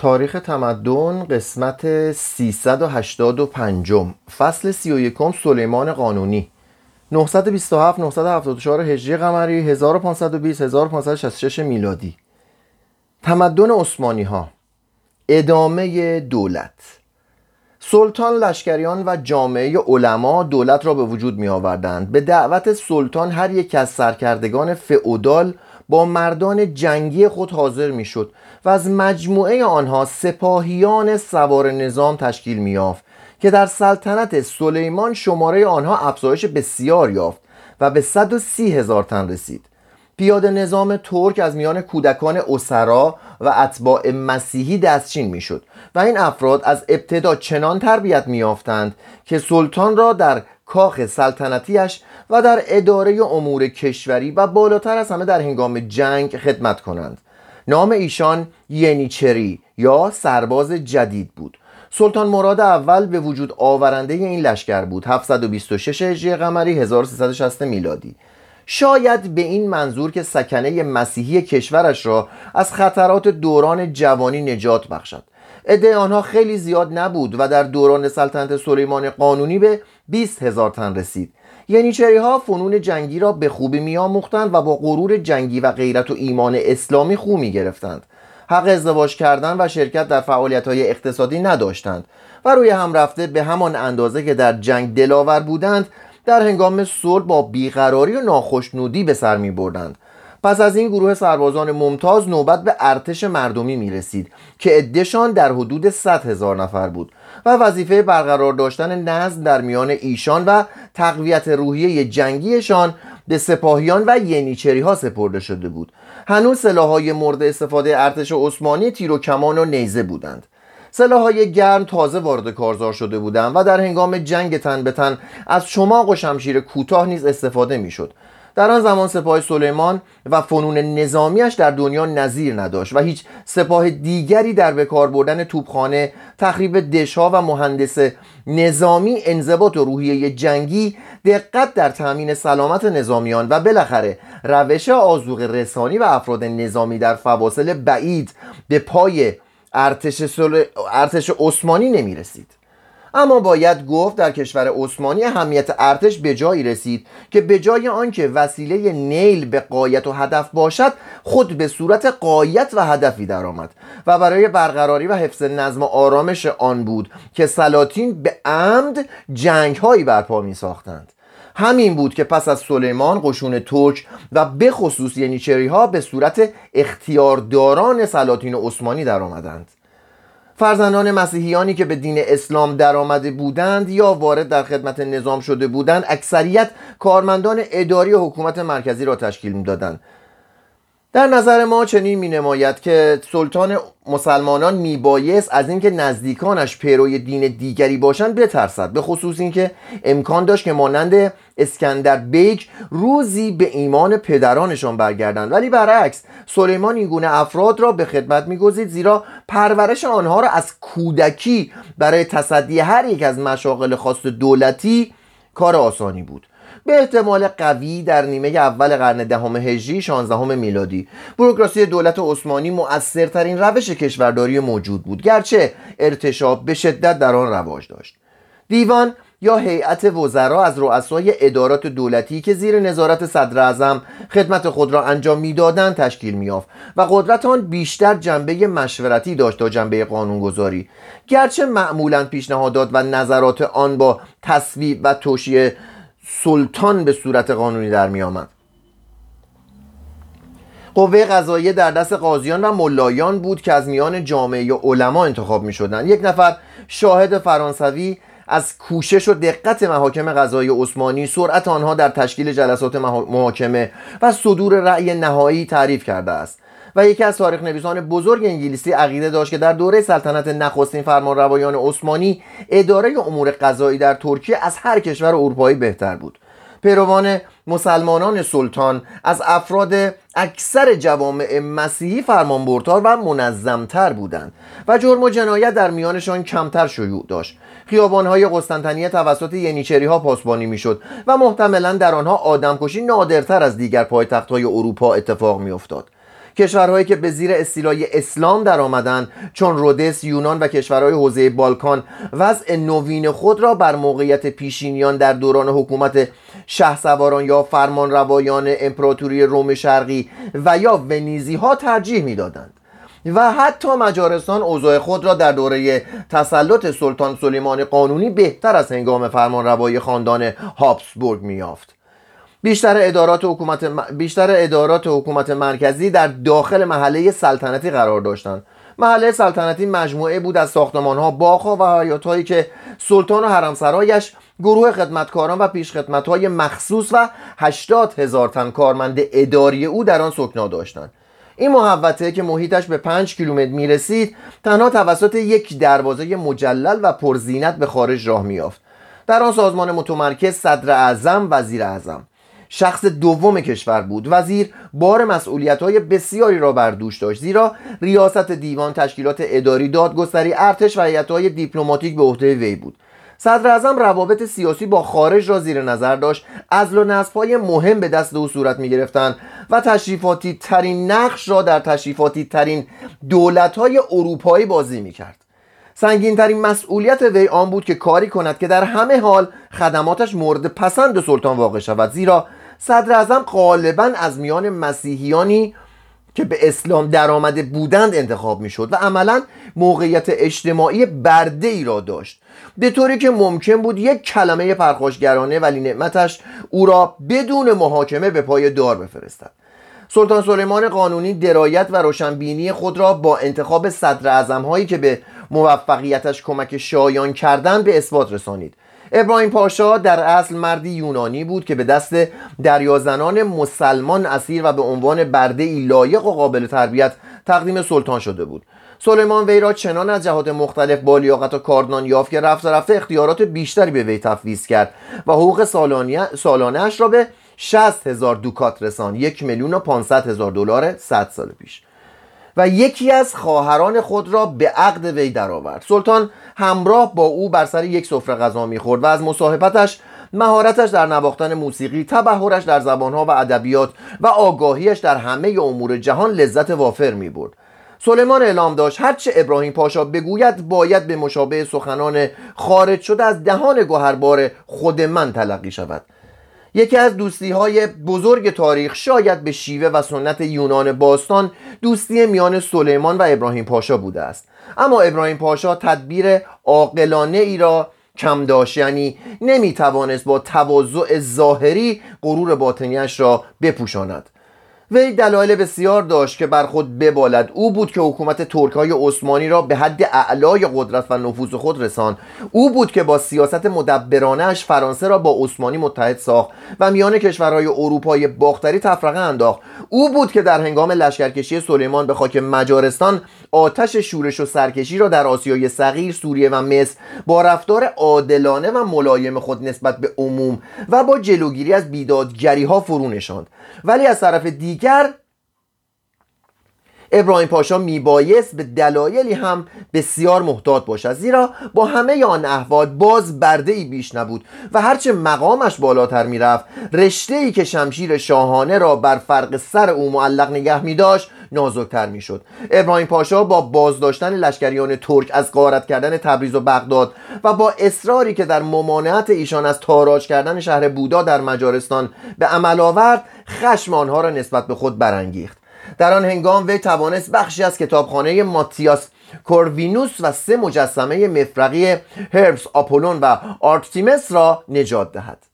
تاریخ تمدن قسمت 385 فصل 31 سلیمان قانونی. 927 974 هجری قمری 1520 1566 میلادی. تمدن عثمانی ها ادامه دولت. سلطان لشکریان و جامعه علما دولت را به وجود می آوردند به دعوت سلطان هر یک از سرکردگان فئودال با مردان جنگی خود حاضر می شد و از مجموعه آنها سپاهیان سوار نظام تشکیل می یافت که در سلطنت سلیمان شماره آنها افزایش بسیار یافت و به 130 هزار تن رسید. پیاده نظام ترک از میان کودکان اسرا و اتباع مسیحی دستچین می‌شد و این افراد از ابتدا چنان تربیت میافتند که سلطان را در کاخ سلطنتیش و در اداره امور کشوری و بالاتر از همه در هنگام جنگ خدمت کنند. نام ایشان ینیچری یا سرباز جدید بود. سلطان مراد اول به وجود آورنده این لشکر بود 726 هجری قمری 1360 میلادی. شاید به این منظور که سکنه مسیحی کشورش را از خطرات دوران جوانی نجات بخشد. عده آنها خیلی زیاد نبود و در دوران سلطنت سلیمان قانونی به 20 هزار تن رسید. ینیچری ها فنون جنگی را به خوبی میآموختند و با غرور جنگی و غیرت و ایمان اسلامی خو می گرفتند حق ازدواج کردن و شرکت در فعالیت های اقتصادی نداشتند و روی هم رفته به همان اندازه که در جنگ دلاور بودند در هنگام صلح با بیقراری و ناخشنودی به سر می بردند پس از این گروه سربازان ممتاز نوبت به ارتش مردمی می رسید که عدهشان در حدود 100 هزار نفر بود. و وظیفه برقرار داشتن نظم در میان ایشان و تقویت روحیه جنگیشان به سپاهیان و ینیچری ها سپرده شده بود. هنوز سلاحهای مورد استفاده ارتش عثمانی تیر و کمان و نیزه بودند. سلاحهای گرم تازه وارد کارزار شده بودند و در هنگام جنگ تن به تن از شماق و شمشیر کوتاه نیز استفاده می‌شد. در آن زمان سپاه سلیمان و فنون نظامیش در دنیا نظیر نداشت و هیچ سپاه دیگری در بکار بردن توپخانه تخریب دشها و مهندس نظامی انضباط و روحیه جنگی دقت در تأمین سلامت نظامیان و بالاخره روش آزوق رسانی و افراد نظامی در فواصل بعید به پای ارتش, سل... ارتش عثمانی نمی رسید اما باید گفت در کشور عثمانی اهمیت ارتش به جایی رسید که به جای آنکه وسیله نیل به قایت و هدف باشد خود به صورت قایت و هدفی درآمد و برای برقراری و حفظ نظم و آرامش آن بود که سلاطین به عمد جنگ هایی برپا می ساختند همین بود که پس از سلیمان قشون ترک و به خصوص ینیچری ها به صورت اختیارداران سلاطین عثمانی درآمدند. فرزندان مسیحیانی که به دین اسلام درآمده بودند یا وارد در خدمت نظام شده بودند اکثریت کارمندان اداری حکومت مرکزی را تشکیل می‌دادند. در نظر ما چنین می نماید که سلطان مسلمانان می بایست از اینکه نزدیکانش پیروی دین دیگری باشند بترسد به خصوص اینکه امکان داشت که مانند اسکندر بیگ روزی به ایمان پدرانشان برگردند. ولی برعکس سلیمان این گونه افراد را به خدمت میگزید زیرا پرورش آنها را از کودکی برای تصدی هر یک از مشاغل خاص دولتی کار آسانی بود. به احتمال قوی در نیمه اول قرن دهم هجری 16 میلادی. بروکراسی دولت عثمانی مؤثرترین روش کشورداری موجود بود گرچه ارتشاب به شدت در آن رواج داشت. دیوان یا هیئت وزرا از رؤسای ادارات دولتی که زیر نظارت صدر اعظم خدمت خود را انجام می‌دادند تشکیل میافت و قدرت آن بیشتر جنبه مشورتی داشت تا جنبه قانونگذاری. گرچه معمولا پیشنهادات و نظرات آن با تصویب و توشیه سلطان به صورت قانونی در می آمد قوه قضاییه در دست قاضیان و ملایان بود که از میان جامعه یا علما انتخاب می شدن. یک نفر شاهد فرانسوی از کوشش و دقت محاکم قضایی عثمانی سرعت آنها در تشکیل جلسات محاکمه و صدور رأی نهایی تعریف کرده است و یکی از تاریخ نویسان بزرگ انگلیسی عقیده داشت که در دوره سلطنت نخستین فرمانروایان عثمانی اداره امور قضایی در ترکیه از هر کشور اروپایی بهتر بود. پیروان مسلمانان سلطان از افراد اکثر جوامع مسیحی فرمانبردار و منظمتر بودند و جرم و جنایت در میانشان کمتر شیوع داشت. خیابانهای قسطنطنیه توسط ینیچری ها پاسبانی می‌شد و محتملا در آنها آدمکشی نادرتر از دیگر پایتختهای اروپا اتفاق میافتاد. کشورهایی که به زیر استیلای اسلام در آمدن چون رودس، یونان و کشورهای حوزه بالکان وضع نوین خود را بر موقعیت پیشینیان در دوران حکومت شهسواران یا فرمانروایان امپراتوری روم شرقی و یا ونیزی ها ترجیح می‌دادند و حتی مجارستان اوضاع خود را در دوره تسلط سلطان سلیمان قانونی بهتر از هنگام فرمانروایی خاندان هابسبورگ میافت بیشتر ادارات حکومت بیشتر ادارات حکومت مرکزی در داخل محله سلطنتی قرار داشتند محله سلطنتی مجموعه بود از ساختمان ها باغ و حیات هایی که سلطان و حرمسرایش گروه خدمتکاران و پیشخدمت های مخصوص و 80 هزار تن کارمند اداری او در آن سکنا داشتند این محوطه که محیطش به 5 کیلومتر می رسید تنها توسط یک دروازه مجلل و پرزینت به خارج راه میافت در آن سازمان متمرکز صدر اعظم وزیر اعظم. شخص دوم کشور بود. وزیر بار مسئولیت های بسیاری را بر دوش داشت زیرا ریاست دیوان تشکیلات اداری دادگستری ارتش و های دیپلماتیک به عهده وی بود. صدر اعظم روابط سیاسی با خارج را زیر نظر داشت. ازل و نصب های مهم به دست او صورت می و تشریفاتی ترین نقش را در تشریفاتی ترین دولت های اروپایی بازی می کرد سنگین ترین مسئولیت وی آن بود که کاری کند که در همه حال خدماتش مورد پسند سلطان واقع شود زیرا صدر اعظم غالبا از میان مسیحیانی که به اسلام درآمده بودند انتخاب می‌شد و عملا موقعیت اجتماعی برده ای را داشت. به طوری که ممکن بود یک کلمه پرخاشگرانه ولی نعمتش او را بدون محاکمه به پای دار بفرستد. سلطان سلیمان قانونی درایت و روشنبینی خود را با انتخاب صدر هایی که به موفقیتش کمک شایان کردن به اثبات رسانید. ابراهیم پاشا در اصل مردی یونانی بود که به دست دریازنان مسلمان اسیر و به عنوان برده ای لایق و قابل تربیت تقدیم سلطان شده بود. سلیمان وی را چنان از جهات مختلف با لیاقت و کاردان یافت که رفته رفته اختیارات بیشتری به وی تفویض کرد و حقوق سالانه اش را به 60 هزار دوکات رسان یک میلیون و 500 هزار دلار 100 سال پیش. و یکی از خواهران خود را به عقد وی درآورد. سلطان همراه با او بر سر یک سفره غذا می‌خورد و از مصاحبتش مهارتش در نواختن موسیقی تبهرش در زبانها و ادبیات و آگاهیش در همه امور جهان لذت وافر می برد سلیمان اعلام داشت هرچه ابراهیم پاشا بگوید باید به مشابه سخنان خارج شده از دهان گوهربار خود من تلقی شود. یکی از دوستی های بزرگ تاریخ شاید به شیوه و سنت یونان باستان دوستی میان سلیمان و ابراهیم پاشا بوده است. اما ابراهیم پاشا تدبیر عاقلانه ای را کم داشت یعنی نمی توانست با تواضع ظاهری غرور باطنیش را بپوشاند. وی دلایل بسیار داشت که بر خود ببالد. او بود که حکومت ترک های عثمانی را به حد اعلای قدرت و نفوذ خود رساند. او بود که با سیاست مدبرانش فرانسه را با عثمانی متحد ساخت و میان کشورهای اروپای باختری تفرقه انداخت. او بود که در هنگام لشکرکشی سلیمان به خاک مجارستان آتش شورش و سرکشی را در آسیای صغیر سوریه و مصر با رفتار عادلانه و ملایم خود نسبت به عموم و با جلوگیری از بیدادگری ها فرو نشاند. ولی از طرف دیگر ابراهیم پاشا میبایست به دلایلی هم بسیار محتاط باشد. زیرا با همه آن احوال باز برده ای بیش نبود و هرچه مقامش بالاتر می‌رفت رشته ای که شمشیر شاهانه را بر فرق سر او معلق نگه می داشت نازکتر می‌شد. ابراهیم پاشا با بازداشتن لشکریان ترک از غارت کردن تبریز و بغداد و با اصراری که در ممانعت ایشان از تاراج کردن شهر بودا در مجارستان به عمل آورد خشم آنها را نسبت به خود برانگیخت. در آن هنگام وی توانست بخشی از کتابخانه ماتیاس کوروینوس و سه مجسمه مفرقی هرمس آپولون و آرتیمس را نجات دهد.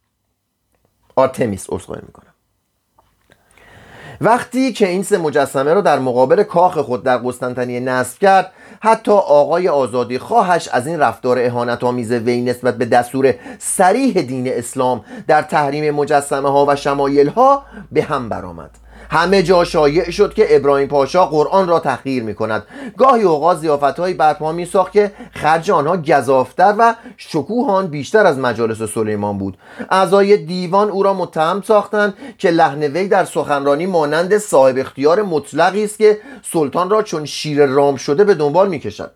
آرتمیس عذرخواهی می‌کنم. وقتی که این سه مجسمه را در مقابل کاخ خود در قسطنطنیه نصب کرد حتی آقای آزادی خواهش از این رفتار اهانت آمیز وی نسبت به دستور سریح دین اسلام در تحریم مجسمه ها و شمایل ها به هم برآمد. همه جا شایع شد که ابراهیم پاشا قرآن را تحقیر می کند گاهی اوقات زیافت هایی برپا می ساخت که خرج آنها گذافتر و شکوه آن بیشتر از مجالس سلیمان بود. اعضای دیوان او را متهم ساختند که لحن وی در سخنرانی مانند صاحب اختیار مطلقی است که سلطان را چون شیر رام شده به دنبال می کشد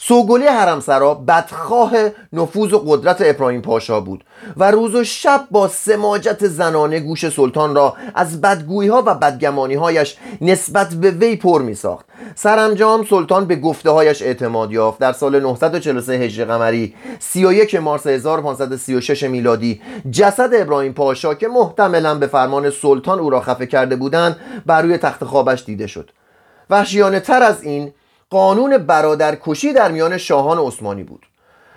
سوگلی حرمسرا بدخواه نفوذ و قدرت ابراهیم پاشا بود و روز و شب با سماجت زنانه گوش سلطان را از بدگویی ها و بدگمانی هایش نسبت به وی پر می ساخت سرانجام سلطان به گفته هایش اعتماد یافت. در سال 943 هجری قمری 31 مارس 1536 میلادی جسد ابراهیم پاشا که محتملا به فرمان سلطان او را خفه کرده بودند بر روی تخت خوابش دیده شد. وحشیانه تر از این قانون برادرکشی در میان شاهان عثمانی بود.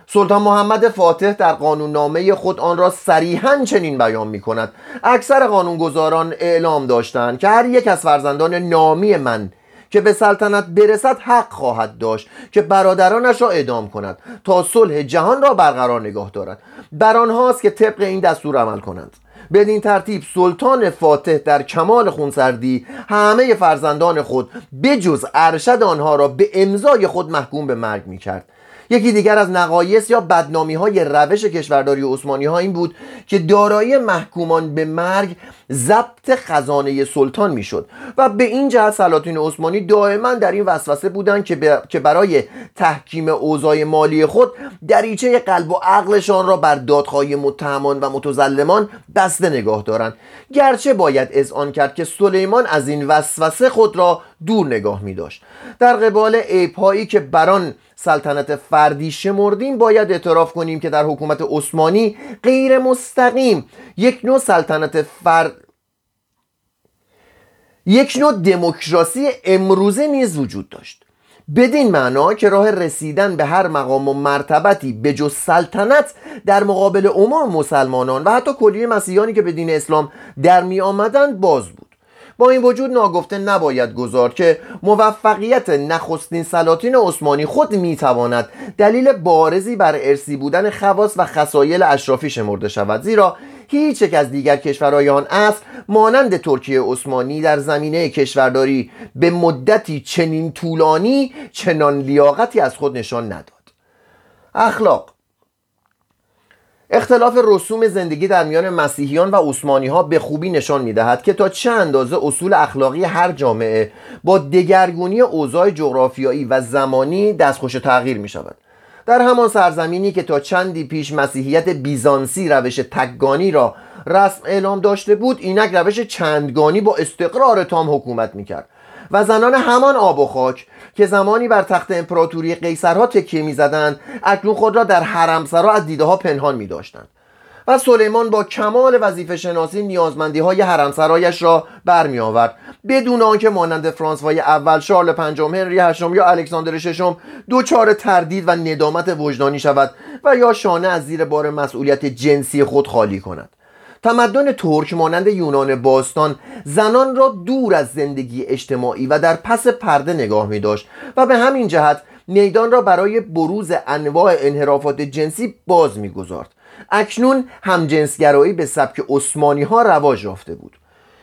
سلطان محمد فاتح در قانون نامه خود آن را صریحا چنین بیان می کند اکثر قانونگذاران اعلام داشتند که هر یک از فرزندان نامی من که به سلطنت برسد حق خواهد داشت که برادرانش را اعدام کند تا صلح جهان را برقرار نگاه دارد. بر آنهاست که طبق این دستور عمل کنند. بدین ترتیب سلطان فاتح در کمال خونسردی همه فرزندان خود بجز ارشد آنها را به امضای خود محکوم به مرگ می کرد یکی دیگر از نقایص یا بدنامی های روش کشورداری عثمانی ها این بود که دارایی محکومان به مرگ ضبط خزانه سلطان می‌شد و به این جهت سلاطین عثمانی دائما در این وسوسه بودند که, برای تحکیم اوضاع مالی خود دریچه قلب و عقلشان را بر دادخواهی متهمان و متظلمان بسته نگاه دارند. گرچه باید اذعان کرد که سلیمان از این وسوسه خود را دور نگاه می داشت در قبال عیبهایی که بران سلطنت فردی شمردیم باید اعتراف کنیم که در حکومت عثمانی غیر مستقیم یک نوع سلطنت فرد یک نوع دموکراسی امروزه نیز وجود داشت. بدین معنا که راه رسیدن به هر مقام و مرتبتی به جز سلطنت در مقابل عموم مسلمانان و حتی کلیه مسیحیانی که به دین اسلام در می آمدند باز بود. با این وجود ناگفته نباید گذارد که موفقیت نخستین سلاطین عثمانی خود می‌تواند دلیل بارزی بر ارسی بودن خواص و خصایل اشرافی شمرده شود. زیرا هیچ یک از دیگر کشورهای آن اصل مانند ترکیه عثمانی در زمینه کشورداری به مدتی چنین طولانی چنان لیاقتی از خود نشان نداد. اخلاق اختلاف رسوم زندگی در میان مسیحیان و عثمانی ها به خوبی نشان می دهد که تا چه اندازه اصول اخلاقی هر جامعه با دگرگونی اوضاع جغرافیایی و زمانی دستخوش تغییر می شود در همان سرزمینی که تا چندی پیش مسیحیت بیزانسی روش تکگانی را رسم اعلام داشته بود اینک روش چندگانی با استقرار تام حکومت می کرد و زنان همان آب و خاک که زمانی بر تخت امپراتوری قیصرها تکیه می‌زدند اکنون خود را در حرمسرا از دیده ها پنهان می داشتند و سلیمان با کمال وظیفه شناسی نیازمندی های حرمسرایش را برمی آورد بدون آنکه مانند فرانسوای اول شارل پنجم هنری هشتم یا الکساندر ششم دوچار تردید و ندامت وجدانی شود و یا شانه از زیر بار مسئولیت جنسی خود خالی کند. تمدن ترک مانند یونان باستان زنان را دور از زندگی اجتماعی و در پس پرده نگاه می داشت و به همین جهت میدان را برای بروز انواع انحرافات جنسی باز می‌گذارد. اکنون همجنسگرایی به سبک عثمانی ها رواج یافته بود.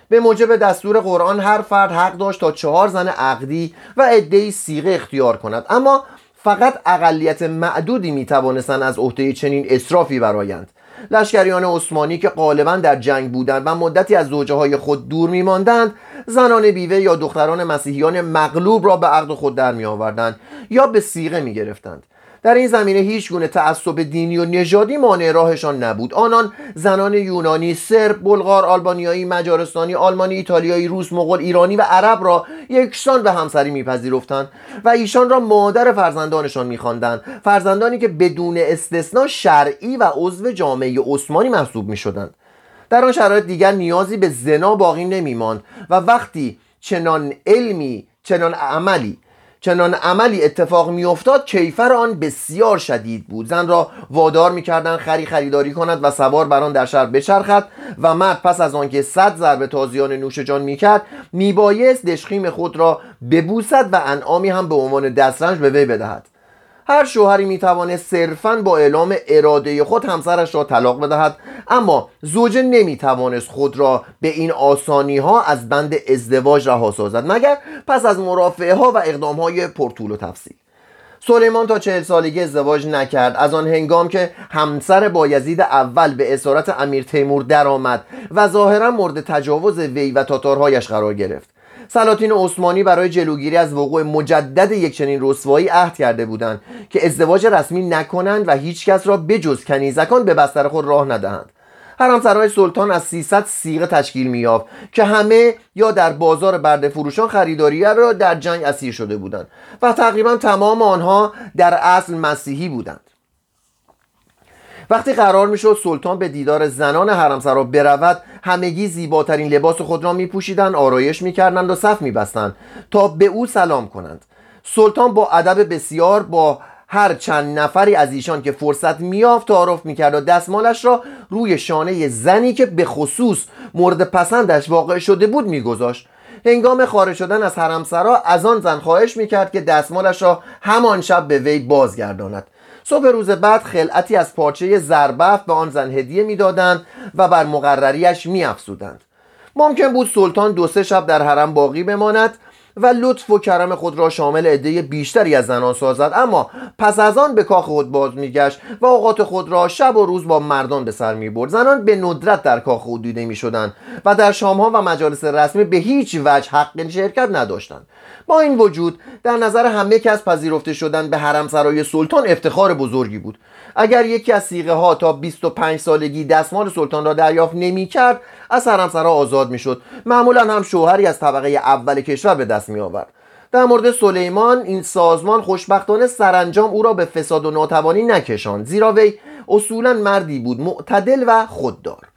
به موجب دستور قرآن هر فرد حق داشت تا چهار زن عقدی و عدهای سیغه اختیار کند. اما فقط اقلیت معدودی می توانستند از عهده چنین اصرافی برایند لشکریان عثمانی که غالبا در جنگ بودند و مدتی از زوجه های خود دور میماندند زنان بیوه یا دختران مسیحیان مغلوب را به عقد خود در می آوردند یا به سیغه می گرفتند در این زمینه هیچ گونه تعصب دینی و نژادی مانع راهشان نبود. آنان زنان یونانی سرب بلغار آلبانیایی مجارستانی آلمانی ایتالیایی روس مغول ایرانی و عرب را یکسان به همسری میپذیرفتند و ایشان را مادر فرزندانشان میخواندند. فرزندانی که بدون استثنا شرعی و عضو جامعه عثمانی محسوب می‌شدند. در آن شرایط دیگر نیازی به زنا باقی نمیماند و وقتی چنان علمی چنان عملی چنان عملی اتفاق میافتاد کیفر آن بسیار شدید بود. زن را وادار می‌کردند خری خریداری کند و سوار بر آن در شهر بچرخد و مرد پس از آنکه صد ضربه تازیان نوش جان می‌کرد میبایست دشخیم خود را ببوسد و انعامی هم به عنوان دسترنج به وی بدهد. هر شوهری می‌توانست صرفا با اعلام اراده خود همسرش را طلاق بدهد اما زوجه نمی‌توانست خود را به این آسانی ها از بند ازدواج رها سازد مگر پس از مرافعه ها و اقدام های پرطول و تفصیل. سلیمان تا چهل سالگی ازدواج نکرد از آن هنگام که همسر بایزید اول به اسارت امیر تیمور درآمد و ظاهرا مورد تجاوز وی و تاتارهایش قرار گرفت. سلاطین عثمانی برای جلوگیری از وقوع مجدد یک چنین رسوایی عهد کرده بودند که ازدواج رسمی نکنند و هیچکس را بجز کنیزکان به بستر خود راه ندهند. سرای سلطان از 300 سیغه تشکیل میافت که همه یا در بازار برده فروشان خریداری را در جنگ اسیر شده بودند و تقریبا تمام آنها در اصل مسیحی بودند. وقتی قرار می‌شد سلطان به دیدار زنان حرمسرا برود همگی زیباترین لباس خود را میپوشیدند آرایش می‌کردند و صف میبستند تا به او سلام کنند. سلطان با ادب بسیار با هر چند نفری از ایشان که فرصت میافت تعارف می‌کرد و دستمالش را روی شانه زنی که به خصوص مورد پسندش واقع شده بود میگذاشت. هنگام خارج شدن از حرمسرا از آن زن خواهش می‌کرد که دستمالش را همان شب به وی بازگرداند. صبح روز بعد خلعتی از پارچه زربفت به آن زن هدیه می‌دادند و بر مقرریش میافزودند. ممکن بود سلطان دو سه شب در حرم باقی بماند و لطف و کرم خود را شامل عده بیشتری از زنان سازد. اما پس از آن به کاخ خود باز میگشت و اوقات خود را شب و روز با مردان به سر می‌برد. زنان به ندرت در کاخ خود دیده می‌شدند و در شامها و مجالس رسمی به هیچ وجه حق شرکت نداشتند. با این وجود در نظر همه کس پذیرفته شدن به حرم سرای سلطان افتخار بزرگی بود. اگر یکی از سیغه ها تا 25 سالگی دستمال سلطان را دریافت نمی کرد از حرم سرا آزاد می شد معمولا هم شوهری از طبقه اول کشور به دست می آورد در مورد سلیمان این سازمان خوشبختانه سرانجام او را به فساد و ناتوانی نکشاند. زیرا وی اصولا مردی بود معتدل و خوددار.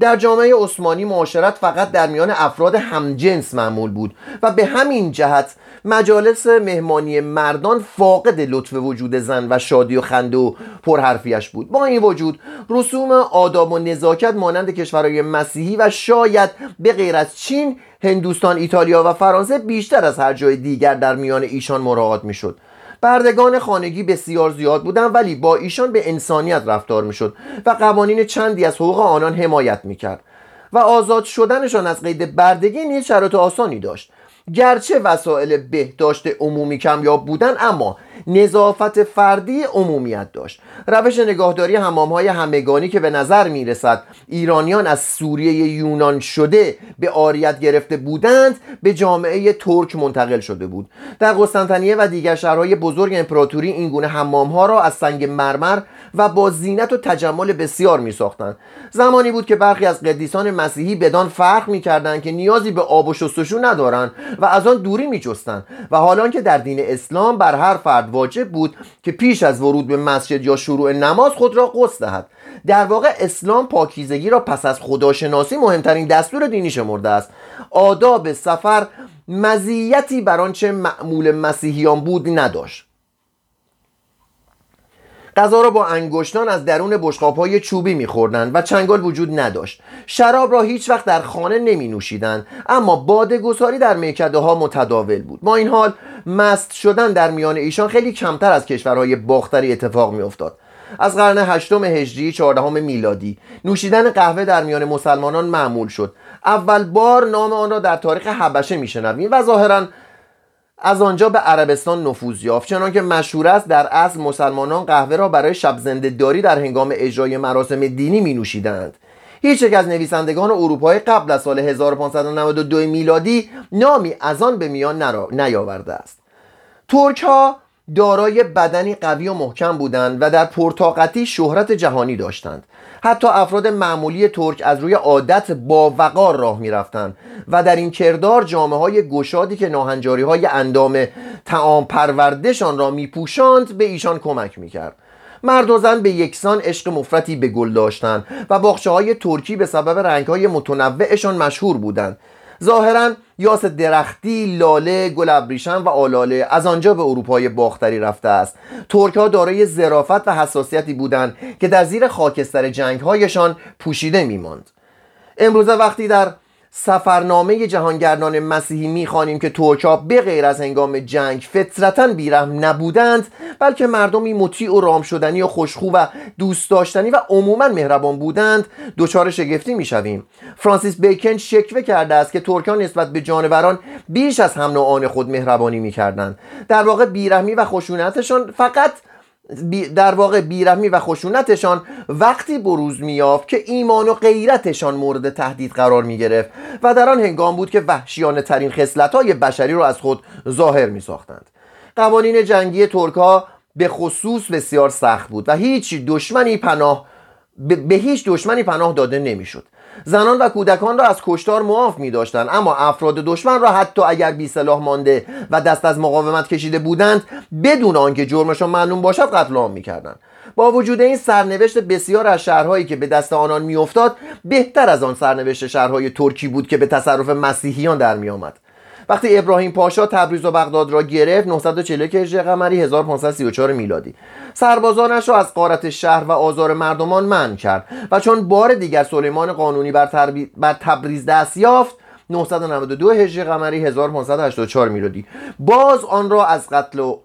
در جامعه عثمانی معاشرت فقط در میان افراد همجنس معمول بود و به همین جهت مجالس مهمانی مردان فاقد لطف وجود زن و شادی و خنده و پرحرفیش بود. با این وجود رسوم آداب و نزاکت مانند کشورهای مسیحی و شاید به غیر از چین هندوستان ایتالیا و فرانسه بیشتر از هر جای دیگر در میان ایشان مراعات می‌شد. بردگان خانگی بسیار زیاد بودند ولی با ایشان به انسانیت رفتار می‌شد و قوانین چندی از حقوق آنان حمایت می‌کرد و آزاد شدنشان از قید بردگی نیز شرایط آسانی داشت. گرچه وسایل بهداشت عمومی کمیاب بودن اما نظافت فردی عمومیت داشت. روش نگاهداری همام های همگانی که به نظر می رسد ایرانیان از سوریه یونان شده به آریت گرفته بودند به جامعه ترک منتقل شده بود. در قسطنطنیه و دیگر شهرهای بزرگ امپراتوری این گونه حمام ها را از سنگ مرمر و با زینت و تجمل بسیار می ساختند زمانی بود که برخی از قدیسان مسیحی بدان فرق می کردند که نیازی به آب و شستشو ندارند و از آن دوری می جستند و حالا که در دین اسلام بر هر فرد واجب بود که پیش از ورود به مسجد یا شروع نماز خود را قصد دهد. در واقع اسلام پاکیزگی را پس از خداشناسی مهمترین دستور دینی شمرده است. آداب سفر مزیتی بر آنچه معمول مسیحیان بود نداشت. غذا را با انگشتان از درون بشقاب های چوبی میخوردند و چنگال وجود نداشت. شراب را هیچ وقت در خانه نمی نوشیدند اما بادگساری در میکده ها متداول بود. با این حال مست شدن در میان ایشان خیلی کمتر از کشورهای باختری اتفاق میافتاد. از قرن هشتم هجری چهاردهم میلادی نوشیدن قهوه در میان مسلمانان معمول شد. اول بار نام آن را در تاریخ حبشه میشنویم و ظاهرا از آنجا به عربستان نفوذ یافت چنانکه مشهور است در اصل مسلمانان قهوه را برای شب زنده داری در هنگام اجرای مراسم دینی می نوشیدند هیچ یک از نویسندگان اروپایی قبل از سال 1592 میلادی نامی از آن به میان نیاورده است. ترک ها دارای بدنی قوی و محکم بودند و در پرتاقتی شهرت جهانی داشتند. حتی افراد معمولی ترک از روی عادت با وقار راه می‌رفتند و در این کردار جامعه های گشادی که ناهنجاری های اندام تعام پروردشان را میپوشاند به ایشان کمک می‌کرد. مرد و زن به یکسان عشق مفرتی به گل داشتند و باخچه های ترکی به سبب رنگ های متنوعشان مشهور بودند. ظاهرا یاس درختی، لاله، گل ابریشم و آلاله از آنجا به اروپای باختری رفته است. ترک ها دارای ظرافت و حساسیتی بودند که در زیر خاکستر جنگ هایشان پوشیده میماند. امروزه وقتی در سفرنامه جهانگردان مسیحی می‌خوانیم که ترکا به غیر از هنگام جنگ فطرتا بیرحم نبودند بلکه مردمی مطیع و رام شدنی و خوشخو و دوست داشتنی و عموما مهربان بودند. دچار شگفتی می‌شویم. فرانسیس بیکن شکوه کرده است که ترکان نسبت به جانوران بیش از هم نوعان خود مهربانی می‌کردند. در واقع بیرحمی و خشونتشان فقط در واقع بیرحمی و خشونتشان وقتی بروز میافت که ایمان و غیرتشان مورد تهدید قرار می گرفت و در آن هنگام بود که وحشیانه ترین خصلت های بشری را از خود ظاهر می ساختند قوانین جنگی ترکا به خصوص بسیار سخت بود و هیچ دشمنی پناه به هیچ دشمنی پناه داده نمی‌شد. زنان و کودکان را از کشتار معاف می داشتند اما افراد دشمن را حتی اگر بی سلاح مانده و دست از مقاومت کشیده بودند بدون آنکه جرمشان معلوم باشد قتل عام می‌کردند. با وجود این سرنوشت بسیار از شهرهایی که به دست آنان میافتاد بهتر از آن سرنوشت شهرهای ترکی بود که به تصرف مسیحیان در میآمد. وقتی ابراهیم پاشا تبریز و بغداد را گرفت 941 هجری قمری 1534 میلادی. سربازانش را از قارت شهر و آزار مردمان منع کرد و چون بار دیگر سلیمان قانونی بر, تربی... بر تبریز دست یافت 992 هجری قمری 1584 میلادی. باز آن را از قتل و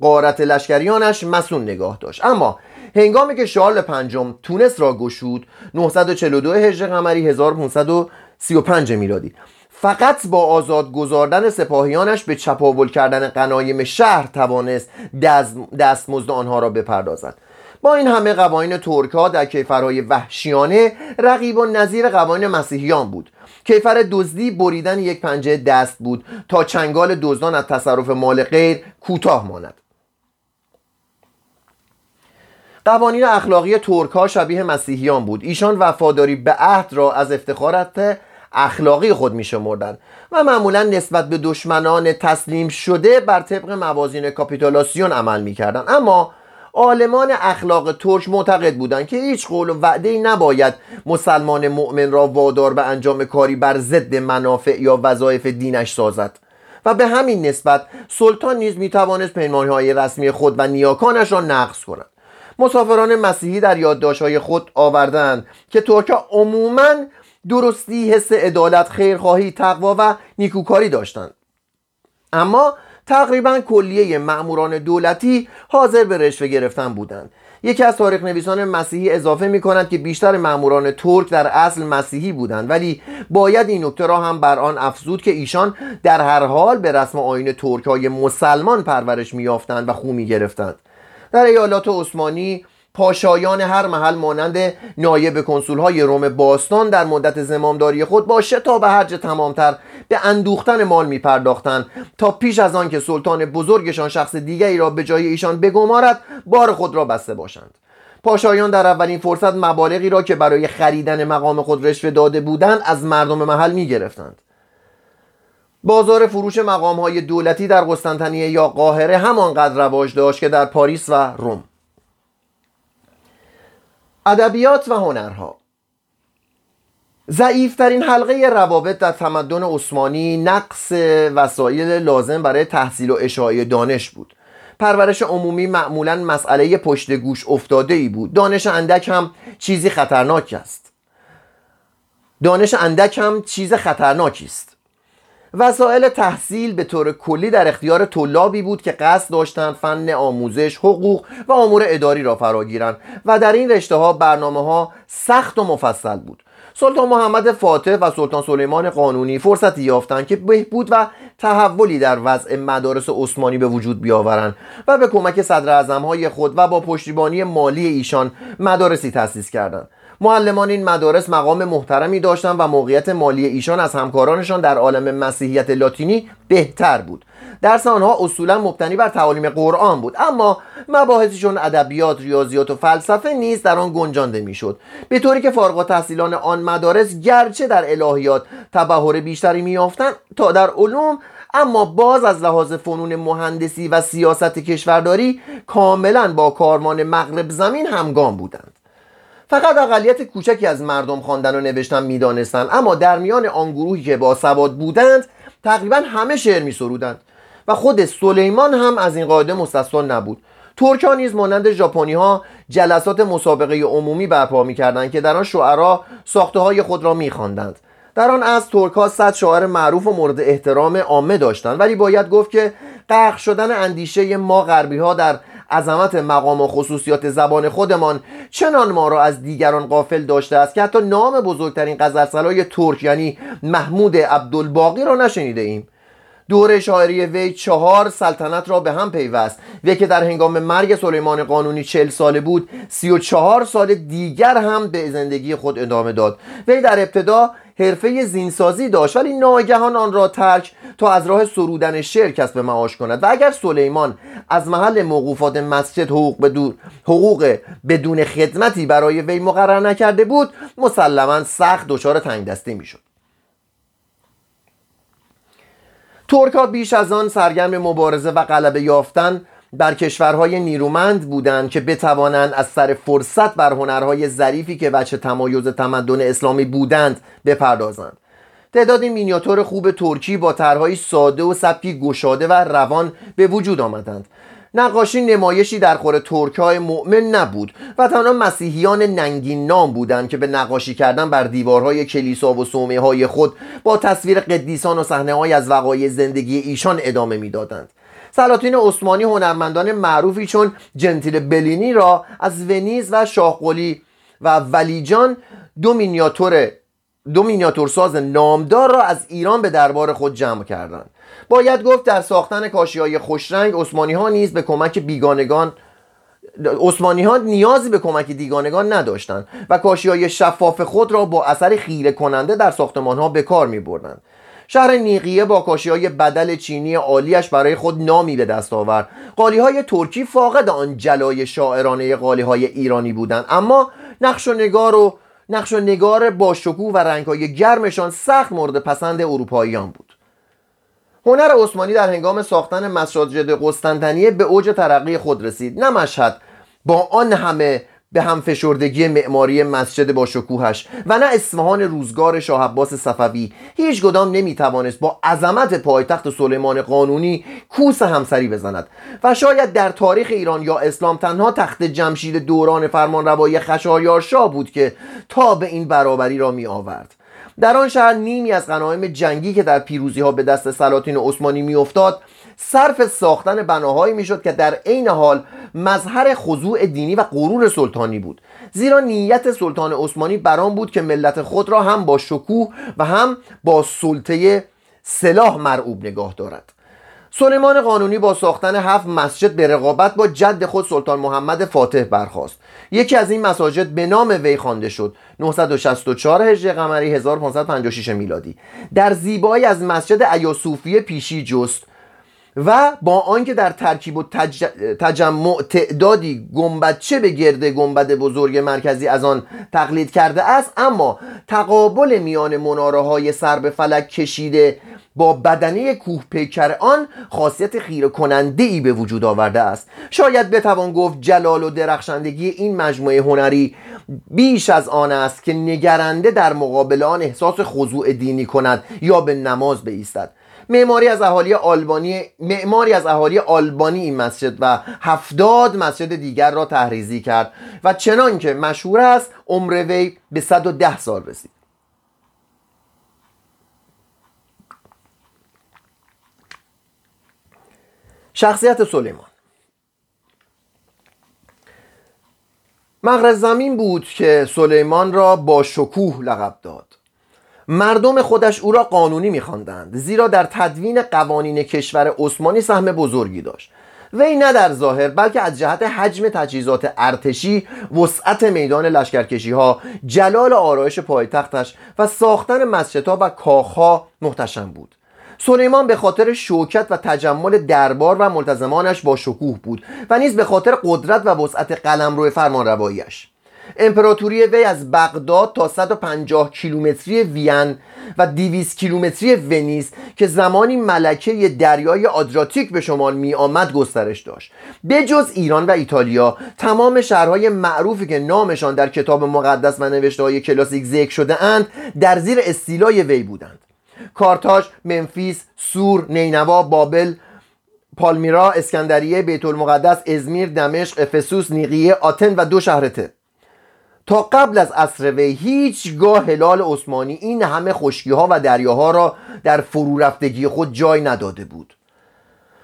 قارت لشکریانش مسون نگاه داشت. اما هنگامی که شارل پنجم تونس را گشود 942 هجری قمری 1535 میلادی. فقط با آزاد گذاردن سپاهیانش به چپاول کردن قنایم شهر توانست دستمزد آنها را بپردازد. با این همه قوانین ترکا در کیفرهای وحشیانه رقیب و نظیر قوانین مسیحیان بود. کیفر دزدی بریدن یک پنجه دست بود تا چنگال دزدان از تصرف مال غیر کوتاه ماند. قوانین اخلاقی ترکا شبیه مسیحیان بود. ایشان وفاداری به عهد را از افتخارات اخلاقی خود می شمردن و معمولا نسبت به دشمنان تسلیم شده بر طبق موازین کاپیتولاسیون عمل می کردن. اما عالمان اخلاق ترک معتقد بودند که هیچ قول و وعده نباید مسلمان مؤمن را وادار به انجام کاری بر ضد منافع یا وظایف دینش سازد و به همین نسبت سلطان نیز می توانست پیمانهای رسمی خود و نیاکانش را نقض کند مسافران مسیحی در یادداشت‌های خود آوردند که ترکا عموماً درستی حس عدالت خیرخواهی تقوا و نیکوکاری داشتند. اما تقریبا کلیه مأموران دولتی حاضر به رشوه گرفتن بودند. یکی از تاریخ نویسان مسیحی اضافه می کند که بیشتر مأموران ترک در اصل مسیحی بودند ولی باید این نکته را هم بر آن افزود که ایشان در هر حال به رسم آین ترک های مسلمان پرورش میافتند و خو می گرفتند در ایالات عثمانی پاشایان هر محل مانند نایب کنسول های روم باستان در مدت زمامداری خود با شتاب هرج تمامتر به اندوختن مال می پرداختند تا پیش از آن که سلطان بزرگشان شخص دیگری را به جای ایشان بگمارد بار خود را بسته باشند. پاشایان در اولین فرصت مبالغی را که برای خریدن مقام خود رشوه داده بودند از مردم محل می گرفتند بازار فروش مقام های دولتی در قسطنطنیه یا قاهره همانقدر رواج داشت که در پاریس و روم. ادبیات و هنرها. ضعیفترین حلقه روابط در تمدن عثمانی نقص وسایل لازم برای تحصیل و اشاعه دانش بود. پرورش عمومی معمولا مسئله پشت گوش افتاده ای بود. دانش اندک هم چیزی خطرناک است. دانش اندک هم چیز خطرناکی است. وسایل تحصیل به طور کلی در اختیار طلابی بود که قصد داشتند فن آموزش، حقوق و امور اداری را فراگیرند و در این رشته ها برنامه ها سخت و مفصل بود. سلطان محمد فاتح و سلطان سلیمان قانونی فرصتی یافتند که بهبود و تحولی در وضع مدارس عثمانی به وجود بیاورند و به کمک صدر های خود و با پشتیبانی مالی ایشان مدارسی تأسیس کردند. معلمان این مدارس مقام محترمی داشتند و موقعیت مالی ایشان از همکارانشان در عالم مسیحیت لاتینی بهتر بود. درس آنها اصولا مبتنی بر تعالیم قرآن بود اما مباحثشون ادبیات ریاضیات و فلسفه نیز در آن گنجانده می‌شد. به طوری که فارغ تحصیلان آن مدارس گرچه در الهیات تبهر بیشتری میافتند تا در علوم اما باز از لحاظ فنون مهندسی و سیاست کشورداری کاملا با کارمان مغرب زمین همگام بودند. فقط اقلیت کوچکی از مردم خواندن و نوشتن می‌دانستند اما در میان آن گروهی که با سواد بودند تقریبا همه شعر می سرودند و خود سلیمان هم از این قاعده مستثنا نبود. ترکا نیز مانند ژاپنی ها جلسات مسابقه عمومی برپا می‌کردند که در آن شعرا ساخته های خود را میخواندند. در آن از ترک ها صد شاعر معروف و مورد احترام عامه داشتند. ولی باید گفت که غرق شدن اندیشه ما غربی ها در عظمت مقام و خصوصیات زبان خودمان چنان ما را از دیگران قافل داشته است که حتی نام بزرگترین غزلسرای ترک یعنی محمود عبدالباقی را نشنیده ایم. دور شاعری وی چهار سلطنت را به هم پیوست. وی که در هنگام مرگ سلیمان قانونی چل ساله بود سی و چهار سال دیگر هم به زندگی خود ادامه داد. وی در ابتدا حرفه زینسازی داشت. ولی ناگهان آن را ترک تا از راه سرودن شعر کسب معاش کند. و اگر سلیمان از محل موقوفات مسجد حقوق بدون حقوق بدون خدمتی برای وی مقرر نکرده بود مسلما سخت دچار تنگ دستی می‌شد. ترک بیش از آن سرگرم مبارزه و غلبه یافتن بر کشورهای نیرومند بودند که بتوانند از سر فرصت بر هنرهای ظریفی که وجه تمایز تمدن اسلامی بودند بپردازند. تعدادی مینیاتور خوب ترکی با طرحهای ساده و سبکی گشاده و روان به وجود آمدند. نقاشی نمایشی در خور ترک های مؤمن نبود و تنها مسیحیان ننگین نام بودند که به نقاشی کردن بر دیوارهای کلیسا و سومه های خود با تصویر قدیسان و صحنه های از وقایع زندگی ایشان ادامه می‌دادند. سلاطین عثمانی هنرمندان معروفی چون جنتیل بلینی را از ونیز و شاهقلی و ولیجان دو مینیاتور دو مینیاتورساز نامدار را از ایران به دربار خود جمع کردند. باید گفت در ساختن کاشی های خوشرنگ عثمانی ها نیز به کمک بیگانگان عثمانی ها نیازی به کمک دیگانگان نداشتند و کاشی های شفاف خود را با اثر خیره کننده در ساختمان ها به کار می بردند شهر نیقیه با کاشی های بدل چینی عالیش برای خود نامی به دست آورد. قالی های ترکی فاقد آن جلای شاعرانه قالی های ایرانی بودند. اما نقش و نگار و نقش و نگار با شکوه و رنگهای گرمشان سخت مورد پسند اروپاییان بود. هنر عثمانی در هنگام ساختن مساجد قسطنطنیه به اوج ترقی خود رسید. نه مشهد با آن همه به هم فشردگی معماری مسجد با شکوهش و نه اصفهان روزگار شاه عباس صفوی. هیچ کدام نمی‌توانست با عظمت پایتخت سلیمان قانونی کوس همسری بزند و شاید در تاریخ ایران یا اسلام تنها تخت جمشید دوران فرمانروایی خشایار شاه بود که تا به این برابری را می آورد در آن شهر نیمی از غنایم جنگی که در پیروزی ها به دست سلاطین عثمانی میافتاد صرف ساختن بناهایی می‌شد که در عین حال مظهر خضوع دینی و غرور سلطانی بود. زیرا نیت سلطان عثمانی بران بود که ملت خود را هم با شکوه و هم با سلطه سلاح مرعوب نگاه دارد. سلیمان قانونی با ساختن هفت مسجد به رقابت با جد خود سلطان محمد فاتح برخواست یکی از این مساجد به نام وی خوانده شد. 964 هجری قمری 1556 میلادی. در زیبایی از مسجد ایاسوفی پیشی جست. و با آنکه در ترکیب و تج... تجمع تعدادی گنبدچه به گرد گنبد بزرگ مرکزی از آن تقلید کرده است اما تقابل میان مناره های سر به فلک کشیده با بدنه کوه پیکر آن خاصیت خیره کننده ای به وجود آورده است. شاید بتوان گفت جلال و درخشندگی این مجموعه هنری بیش از آن است که نگرنده در مقابل آن احساس خضوع دینی کند یا به نماز بایستد معماری از اهالی آلبانی معماری از اهالی آلبانی این مسجد و هفتاد مسجد دیگر را تحریزی کرد و چنان که مشهور است عمر وی به 110 سال رسید. شخصیت سلیمان. مغرب زمین بود که سلیمان را با شکوه لقب داد. مردم خودش او را قانونی میخواندند زیرا در تدوین قوانین کشور عثمانی سهم بزرگی داشت. وی نه در ظاهر بلکه از جهت حجم تجهیزات ارتشی وسعت میدان لشکرکشی ها جلال آرایش پایتختش و ساختن مسجدها و کاخها محتشم بود. سلیمان به خاطر شوکت و تجمل دربار و ملتزمانش با شکوه بود و نیز به خاطر قدرت و وسعت قلمرو فرمانرواییش امپراتوری وی از بغداد تا 150 کیلومتری وین و 200 کیلومتری ونیز که زمانی ملکه دریای آدراتیک به شمال می آمد گسترش داشت. به جز ایران و ایتالیا تمام شهرهای معروفی که نامشان در کتاب مقدس و نوشته های کلاسیک ذکر شده اند در زیر استیلای وی بودند. کارتاژ، منفیس، سور، نینوا، بابل، پالمیرا، اسکندریه، بیت المقدس، ازمیر، دمشق، افسوس، نیقیه، آتن و دو شهر تا قبل از عصر وی هیچگاه هلال عثمانی این همه خشکی ها و دریاها را در فرو رفتگی خود جای نداده بود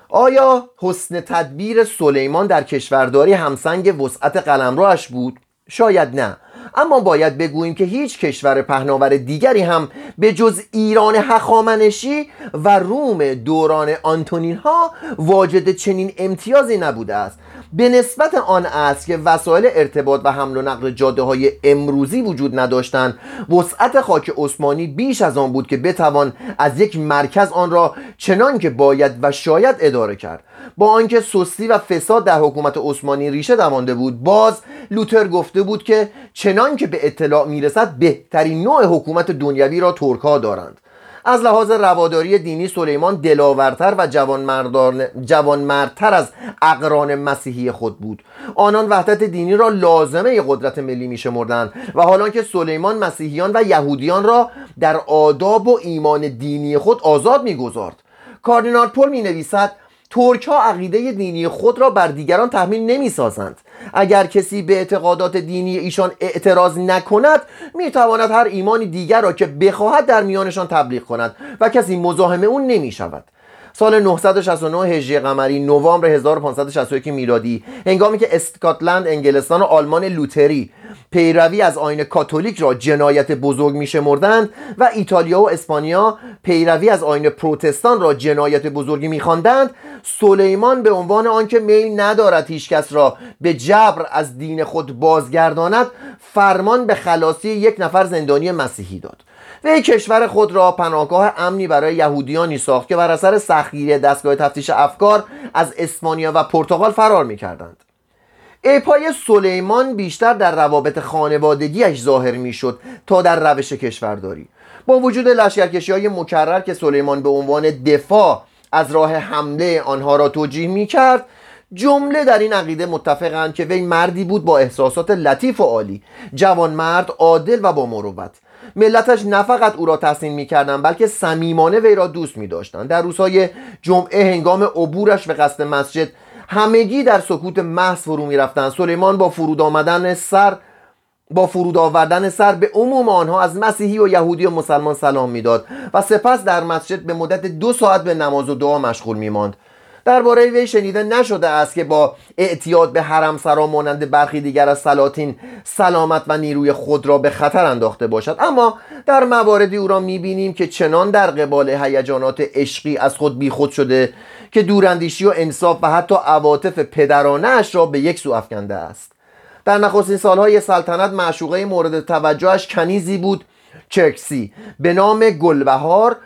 آیا حسن تدبیر سلیمان در کشورداری همسنگ وسعت قلمروش بود؟ شاید نه اما باید بگوییم که هیچ کشور پهناور دیگری هم به جز ایران هخامنشی و روم دوران آنتونین ها واجد چنین امتیازی نبوده است. به نسبت آن است که وسایل ارتباط و حمل و نقل جاده های امروزی وجود نداشتند. وسعت خاک عثمانی بیش از آن بود که بتوان از یک مرکز آن را چنان که باید و شاید اداره کرد. با آنکه سستی و فساد در حکومت عثمانی ریشه دوانده بود باز لوتر گفته بود که چنان که به اطلاع می‌رسد بهترین نوع حکومت دنیوی را ترک دارند. از لحاظ رواداری دینی سلیمان دلاورتر و جوانمردتر از اقران مسیحی خود بود. آنان وحدت دینی را لازمه قدرت ملی می شمردن و حالا که سلیمان مسیحیان و یهودیان را در آداب و ایمان دینی خود آزاد می گذارد کاردینال پل می نویسد ترک ها عقیده دینی خود را بر دیگران تحمیل نمی سازند اگر کسی به اعتقادات دینی ایشان اعتراض نکند می تواند هر ایمانی دیگر را که بخواهد در میانشان تبلیغ کند و کسی مزاحم اون نمی شود سال 969 هجری قمری نوامبر 1561 میلادی. هنگامی که اسکاتلند انگلستان و آلمان لوتری پیروی از آین کاتولیک را جنایت بزرگ میشمردند و ایتالیا و اسپانیا پیروی از آین پروتستان را جنایت بزرگی میخواندند سلیمان به عنوان آنکه میل ندارد هیچکس را به جبر از دین خود بازگرداند فرمان به خلاصی یک نفر زندانی مسیحی داد. وی کشور خود را پناهگاه امنی برای یهودیانی ساخت که بر اثر سختگیری دستگاه تفتیش افکار از اسپانیا و پرتغال فرار می‌کردند. ایپای سلیمان بیشتر در روابط خانوادگیش ظاهر می‌شد تا در روش کشورداری. با وجود لشکرکشی های مکرر که سلیمان به عنوان دفاع از راه حمله آنها را توجیه می کرد جمله در این عقیده متفقند که وی مردی بود با احساسات لطیف و عالی جوان مرد عادل و با مروت. ملتش نه فقط او را تحسین می‌کردند بلکه صمیمانه وی را دوست می داشتند در روزهای جمعه هنگام عبورش به قصد مسجد همگی در سکوت محض فرو می‌رفتند. سلیمان با فرود آمدن سر با فرود آوردن سر به عموم آنها از مسیحی و یهودی و مسلمان سلام می‌داد و سپس در مسجد به مدت دو ساعت به نماز و دعا مشغول میماند. درباره وی شنیده نشده است که با اعتیاد به حرم سرا مانند برخی دیگر از سلاطین سلامت و نیروی خود را به خطر انداخته باشد. اما در مواردی او را می‌بینیم که چنان در قبال هیجانات عشقی از خود بیخود شده که دوراندیشی و انصاف و حتی عواطف پدرانه را به یک سو افکنده است. در نخستین سالهای سلطنت معشوقه مورد توجهش کنیزی بود چرکسی به نام گلبهار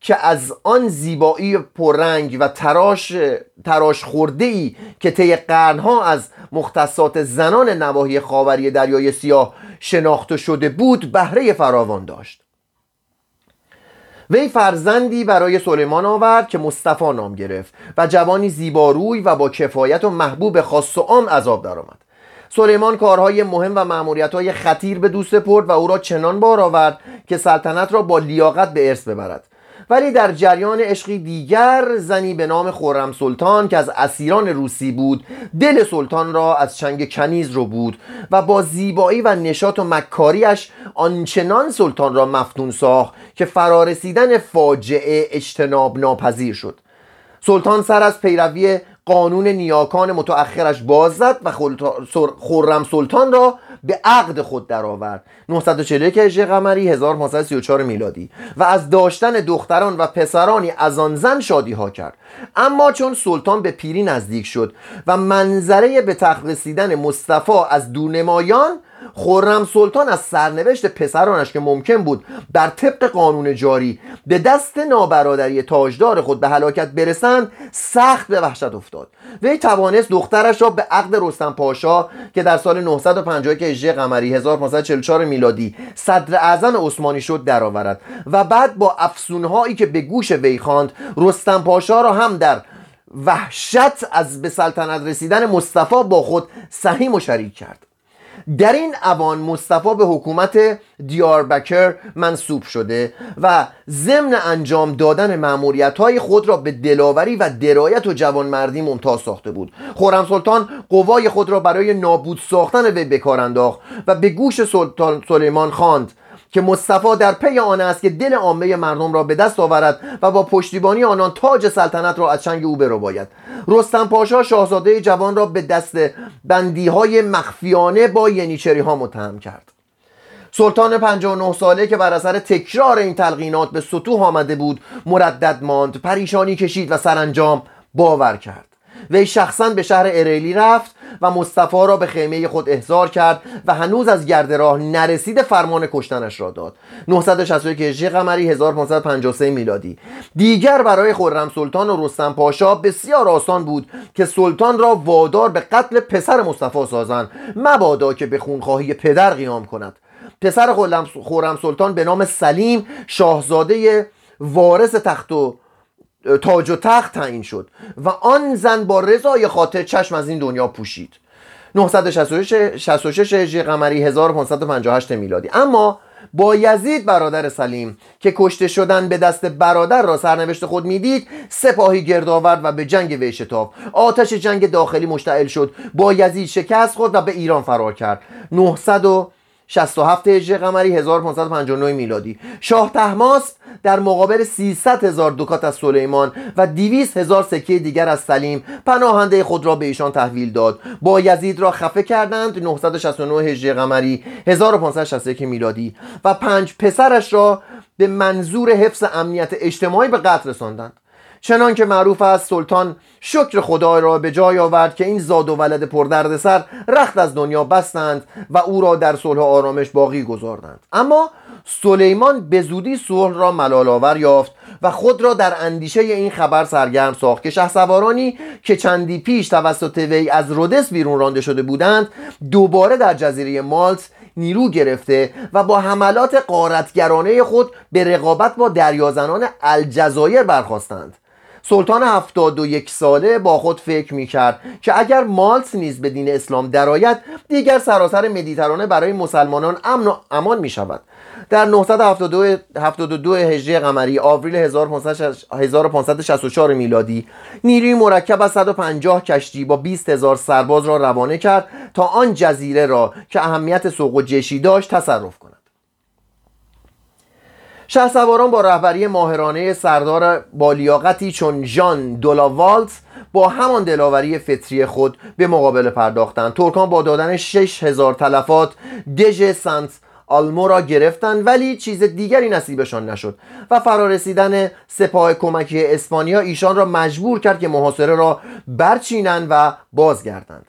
که از آن زیبایی پررنگ و تراش, تراش خورده ای که طی قرنها از مختصات زنان نواحی خاوری دریای سیاه شناخته شده بود بهره فراوان داشت. وی فرزندی برای سلیمان آورد که مصطفی نام گرفت و جوانی زیباروی و با کفایت و محبوب خاص و عام عذاب درآمد. سلیمان کارهای مهم و معمولیتهای خطیر به دوست پرد و او را چنان بار آورد که سلطنت را با لیاقت به ارث ببرد. ولی در جریان عشقی دیگر زنی به نام خورم سلطان که از اسیران روسی بود دل سلطان را از چنگ کنیز رو بود و با زیبایی و نشاط و مکاریش آنچنان سلطان را مفتون ساخت که فرارسیدن فاجعه اجتناب ناپذیر شد. سلطان سر از پیروی قانون نیاکان متأخرش باز زد و خرم سلطان را به عقد خود درآورد. 941 هجری قمری 1534 میلادی. و از داشتن دختران و پسرانی از آن زن شادی ها کرد. اما چون سلطان به پیری نزدیک شد و منظره به تخت رسیدن مصطفی از دورنمایان خورم سلطان از سرنوشت پسرانش که ممکن بود بر طبق قانون جاری به دست نابرادری تاجدار خود به هلاکت برسند سخت به وحشت افتاد. وی توانست دخترش را به عقد رستم پاشا که در سال 951 هجری قمری 1544 میلادی صدر اعظم عثمانی شد درآورد و بعد با افسونهایی که به گوش وی خواند رستم پاشا را هم در وحشت از به سلطنت رسیدن مصطفی با خود سهیم و شریک کرد. در این اوان مصطفی به حکومت دیاربکر منصوب شده و ضمن انجام دادن معمولیت های خود را به دلاوری و درایت و جوانمردی ممتاز ساخته بود. خورم سلطان قوای خود را برای نابود ساختن وی بکار انداخت و به گوش سلطان سلیمان خواند. که مصطفی در پی آن است که دل عامه مردم را به دست آورد و با پشتیبانی آنان تاج سلطنت را از چنگ او برو باید رستم پاشا شاهزاده جوان را به دست بندی های مخفیانه با ینیچری ها متهم کرد. سلطان 59 ساله که بر اثر تکرار این تلقینات به سطوح آمده بود مردد ماند پریشانی کشید و سرانجام باور کرد. وی شخصا به شهر اریلی رفت و مصطفی را به خیمه خود احضار کرد و هنوز از گرد راه نرسید فرمان کشتنش را داد. 961 هجری قمری 1553 میلادی. دیگر برای خرم سلطان و رستم پاشا بسیار آسان بود که سلطان را وادار به قتل پسر مصطفی سازند. مبادا که به خونخواهی پدر قیام کند. پسر خورم سلطان به نام سلیم شاهزاده وارث تخت و تاج و تخت تعیین شد و آن زن با رضای خاطر چشم از این دنیا پوشید. 966 هجری قمری 1558 میلادی. اما با یزید برادر سلیم که کشته شدن به دست برادر را سرنوشت خود می‌دید سپاهی گرد آورد و به جنگ وی شتاب آتش جنگ داخلی مشتعل شد. با یزید شکست خود و به ایران فرار کرد. 900 67 هجری قمری 1559 میلادی. شاه تحماس در مقابل 300 هزار دکات از سلیمان و 200 هزار سکه دیگر از سلیم پناهنده خود را به ایشان تحویل داد. با یزید را خفه کردند 969 هجری قمری 1561 میلادی و پنج پسرش را به منظور حفظ امنیت اجتماعی به قتل رساندند. چنان که معروف است سلطان شکر خدا را به جای آورد که این زاد و ولد پردردسر رخت از دنیا بستند و او را در صلح آرامش باقی گذاردند. اما سلیمان به زودی صلح را ملال یافت و خود را در اندیشه این خبر سرگرم ساخت که سوارانی که چندی پیش توسط وی از رودس بیرون رانده شده بودند دوباره در جزیره مالت نیرو گرفته و با حملات قارتگرانه خود به رقابت با دریازنان الجزایر برخواستند سلطان هفتاد و یک ساله با خود فکر می کرد که اگر مالت نیز به دین اسلام درآید دیگر سراسر مدیترانه برای مسلمانان امن و امان می شود در 972 هجری قمری آوریل 1564 میلادی نیروی مرکب از 150 کشتی با 20 هزار سرباز را روانه کرد تا آن جزیره را که اهمیت سوق و جشی داشت تصرف کند. شه سواران با رهبری ماهرانه سردار بالیاقتی چون ژان دولاوالت با همان دلاوری فطری خود به مقابله پرداختند. ترکان با دادن 6000 تلفات دژ سنت آلمو را گرفتند ولی چیز دیگری نصیبشان نشد و فرارسیدن سپاه کمکی اسپانیا ایشان را مجبور کرد که محاصره را برچینند و بازگردند.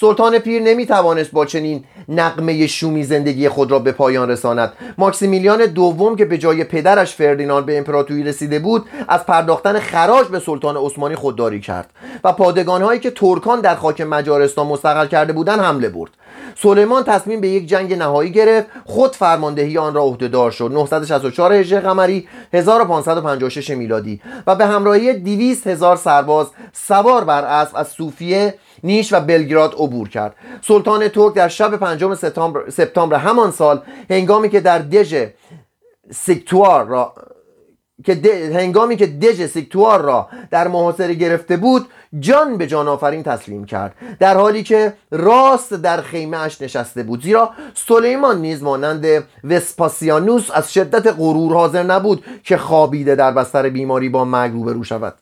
سلطان پیر نمی توانست با چنین نقمه شومی زندگی خود را به پایان رساند. ماکسیمیلیان دوم که به جای پدرش فردیناند به امپراتوری رسیده بود از پرداختن خراج به سلطان عثمانی خودداری کرد و پادگانهایی که ترکان در خاک مجارستان مستقر کرده بودند حمله برد. سلیمان تصمیم به یک جنگ نهایی گرفت خود فرماندهی آن را عهدهدار شد. 964 هجری قمری 1556 میلادی و به همراهی 200 هزار سرباز سوار بر اسب از صوفیه نیش و بلگراد عبور کرد. سلطان ترک در شب پنجم سپتامبر, همان سال هنگامی که در دژ سکتوار را که هنگامی که دژ سکتوار را در محاصره گرفته بود جان به جان آفرین تسلیم کرد. در حالی که راست در خیمه اش نشسته بود. زیرا سلیمان نیز مانند وسپاسیانوس از شدت غرور حاضر نبود که خوابیده در بستر بیماری با مرگ روبرو شود.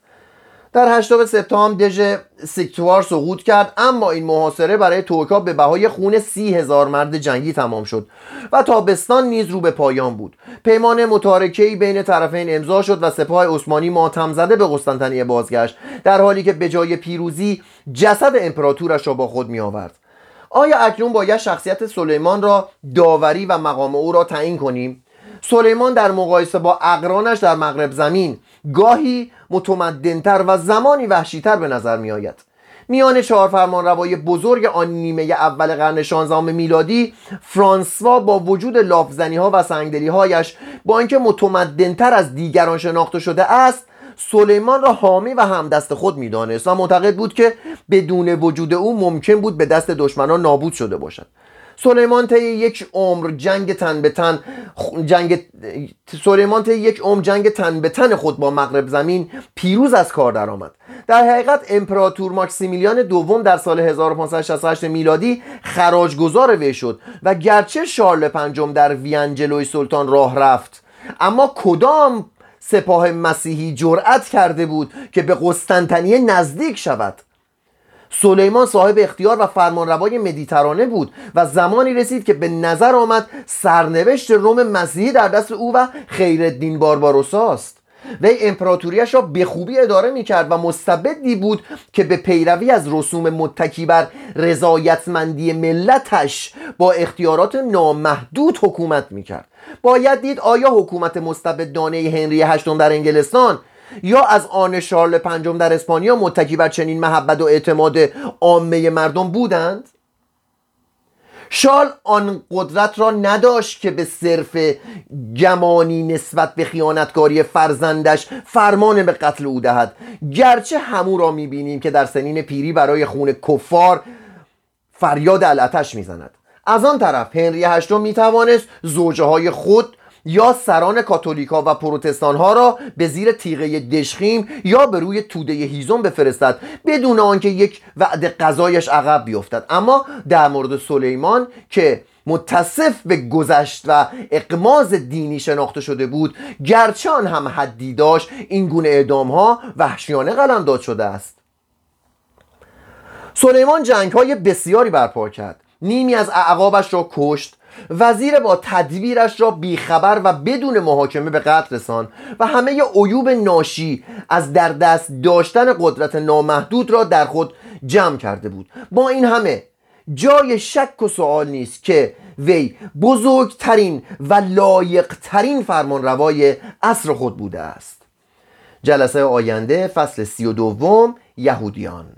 در 8 سپتامبر دژ سیکتوار سقوط کرد اما این محاصره برای ترکا به بهای خون سی هزار مرد جنگی تمام شد و تابستان نیز رو به پایان بود. پیمان متارکه‌ای بین طرفین امضا شد و سپاه عثمانی ماتم زده به قسطنطنیه بازگشت در حالی که به جای پیروزی جسد امپراتورش را با خود می آورد آیا اکنون باید شخصیت سلیمان را داوری و مقام او را تعیین کنیم؟ سلیمان در مقایسه با اقرانش در مغرب زمین گاهی متمدنتر و زمانی وحشیتر به نظر می آید میان چهار فرمان روای بزرگ آن نیمه اول قرن 16 میلادی فرانسوا با وجود لافزنی ها و سنگدلی هایش با اینکه متمدنتر از دیگران شناخته شده است سلیمان را حامی و همدست خود می‌دانست و معتقد بود که بدون وجود او ممکن بود به دست دشمنان نابود شده باشد. سلیمان طی یک عمر جنگ تن به تن جنگ سلیمان طی یک عمر جنگ تن به تن خود با مغرب زمین پیروز از کار درآمد. در حقیقت امپراتور ماکسیمیلیان دوم در سال 1568 میلادی خراجگذار وی شد و گرچه شارل پنجم در وین جلوی سلطان راه رفت اما کدام سپاه مسیحی جرأت کرده بود که به قسطنطنیه نزدیک شود؟ سلیمان صاحب اختیار و فرمانروای مدیترانه بود و زمانی رسید که به نظر آمد سرنوشت روم مسیحی در دست او و خیرالدین بارباروساست وی امپراتوریش را به خوبی اداره می کرد و مستبدی بود که به پیروی از رسوم متکی بر رضایتمندی ملتش با اختیارات نامحدود حکومت می کرد باید دید آیا حکومت مستبدانه هنری هشتم در انگلستان یا از آن شارل پنجم در اسپانیا متکی بر چنین محبت و اعتماد عامه مردم بودند؟ شال آن قدرت را نداشت که به صرف گمانی نسبت به خیانتکاری فرزندش فرمان به قتل او دهد. گرچه همو را می‌بینیم که در سنین پیری برای خون کفار فریاد الاتش می‌زند. از آن طرف هنری هشتم می‌توانست زوجه های خود یا سران کاتولیکا و پروتستان ها را به زیر تیغه دشخیم یا به روی توده هیزم بفرستد بدون آنکه یک وعد قضایش عقب بیفتد. اما در مورد سلیمان که متصف به گذشت و اقماز دینی شناخته شده بود گرچه هم حدی داشت این گونه اعدام ها وحشیانه قلمداد شده است. سلیمان جنگ های بسیاری برپا کرد. نیمی از اعقابش را کشت وزیر با تدبیرش را بیخبر و بدون محاکمه به قتل رسان و همه عیوب ناشی از در دست داشتن قدرت نامحدود را در خود جمع کرده بود. با این همه جای شک و سوال نیست که وی بزرگترین و لایقترین فرمان روای عصر خود بوده است. جلسه آینده فصل سی و دوم یهودیان.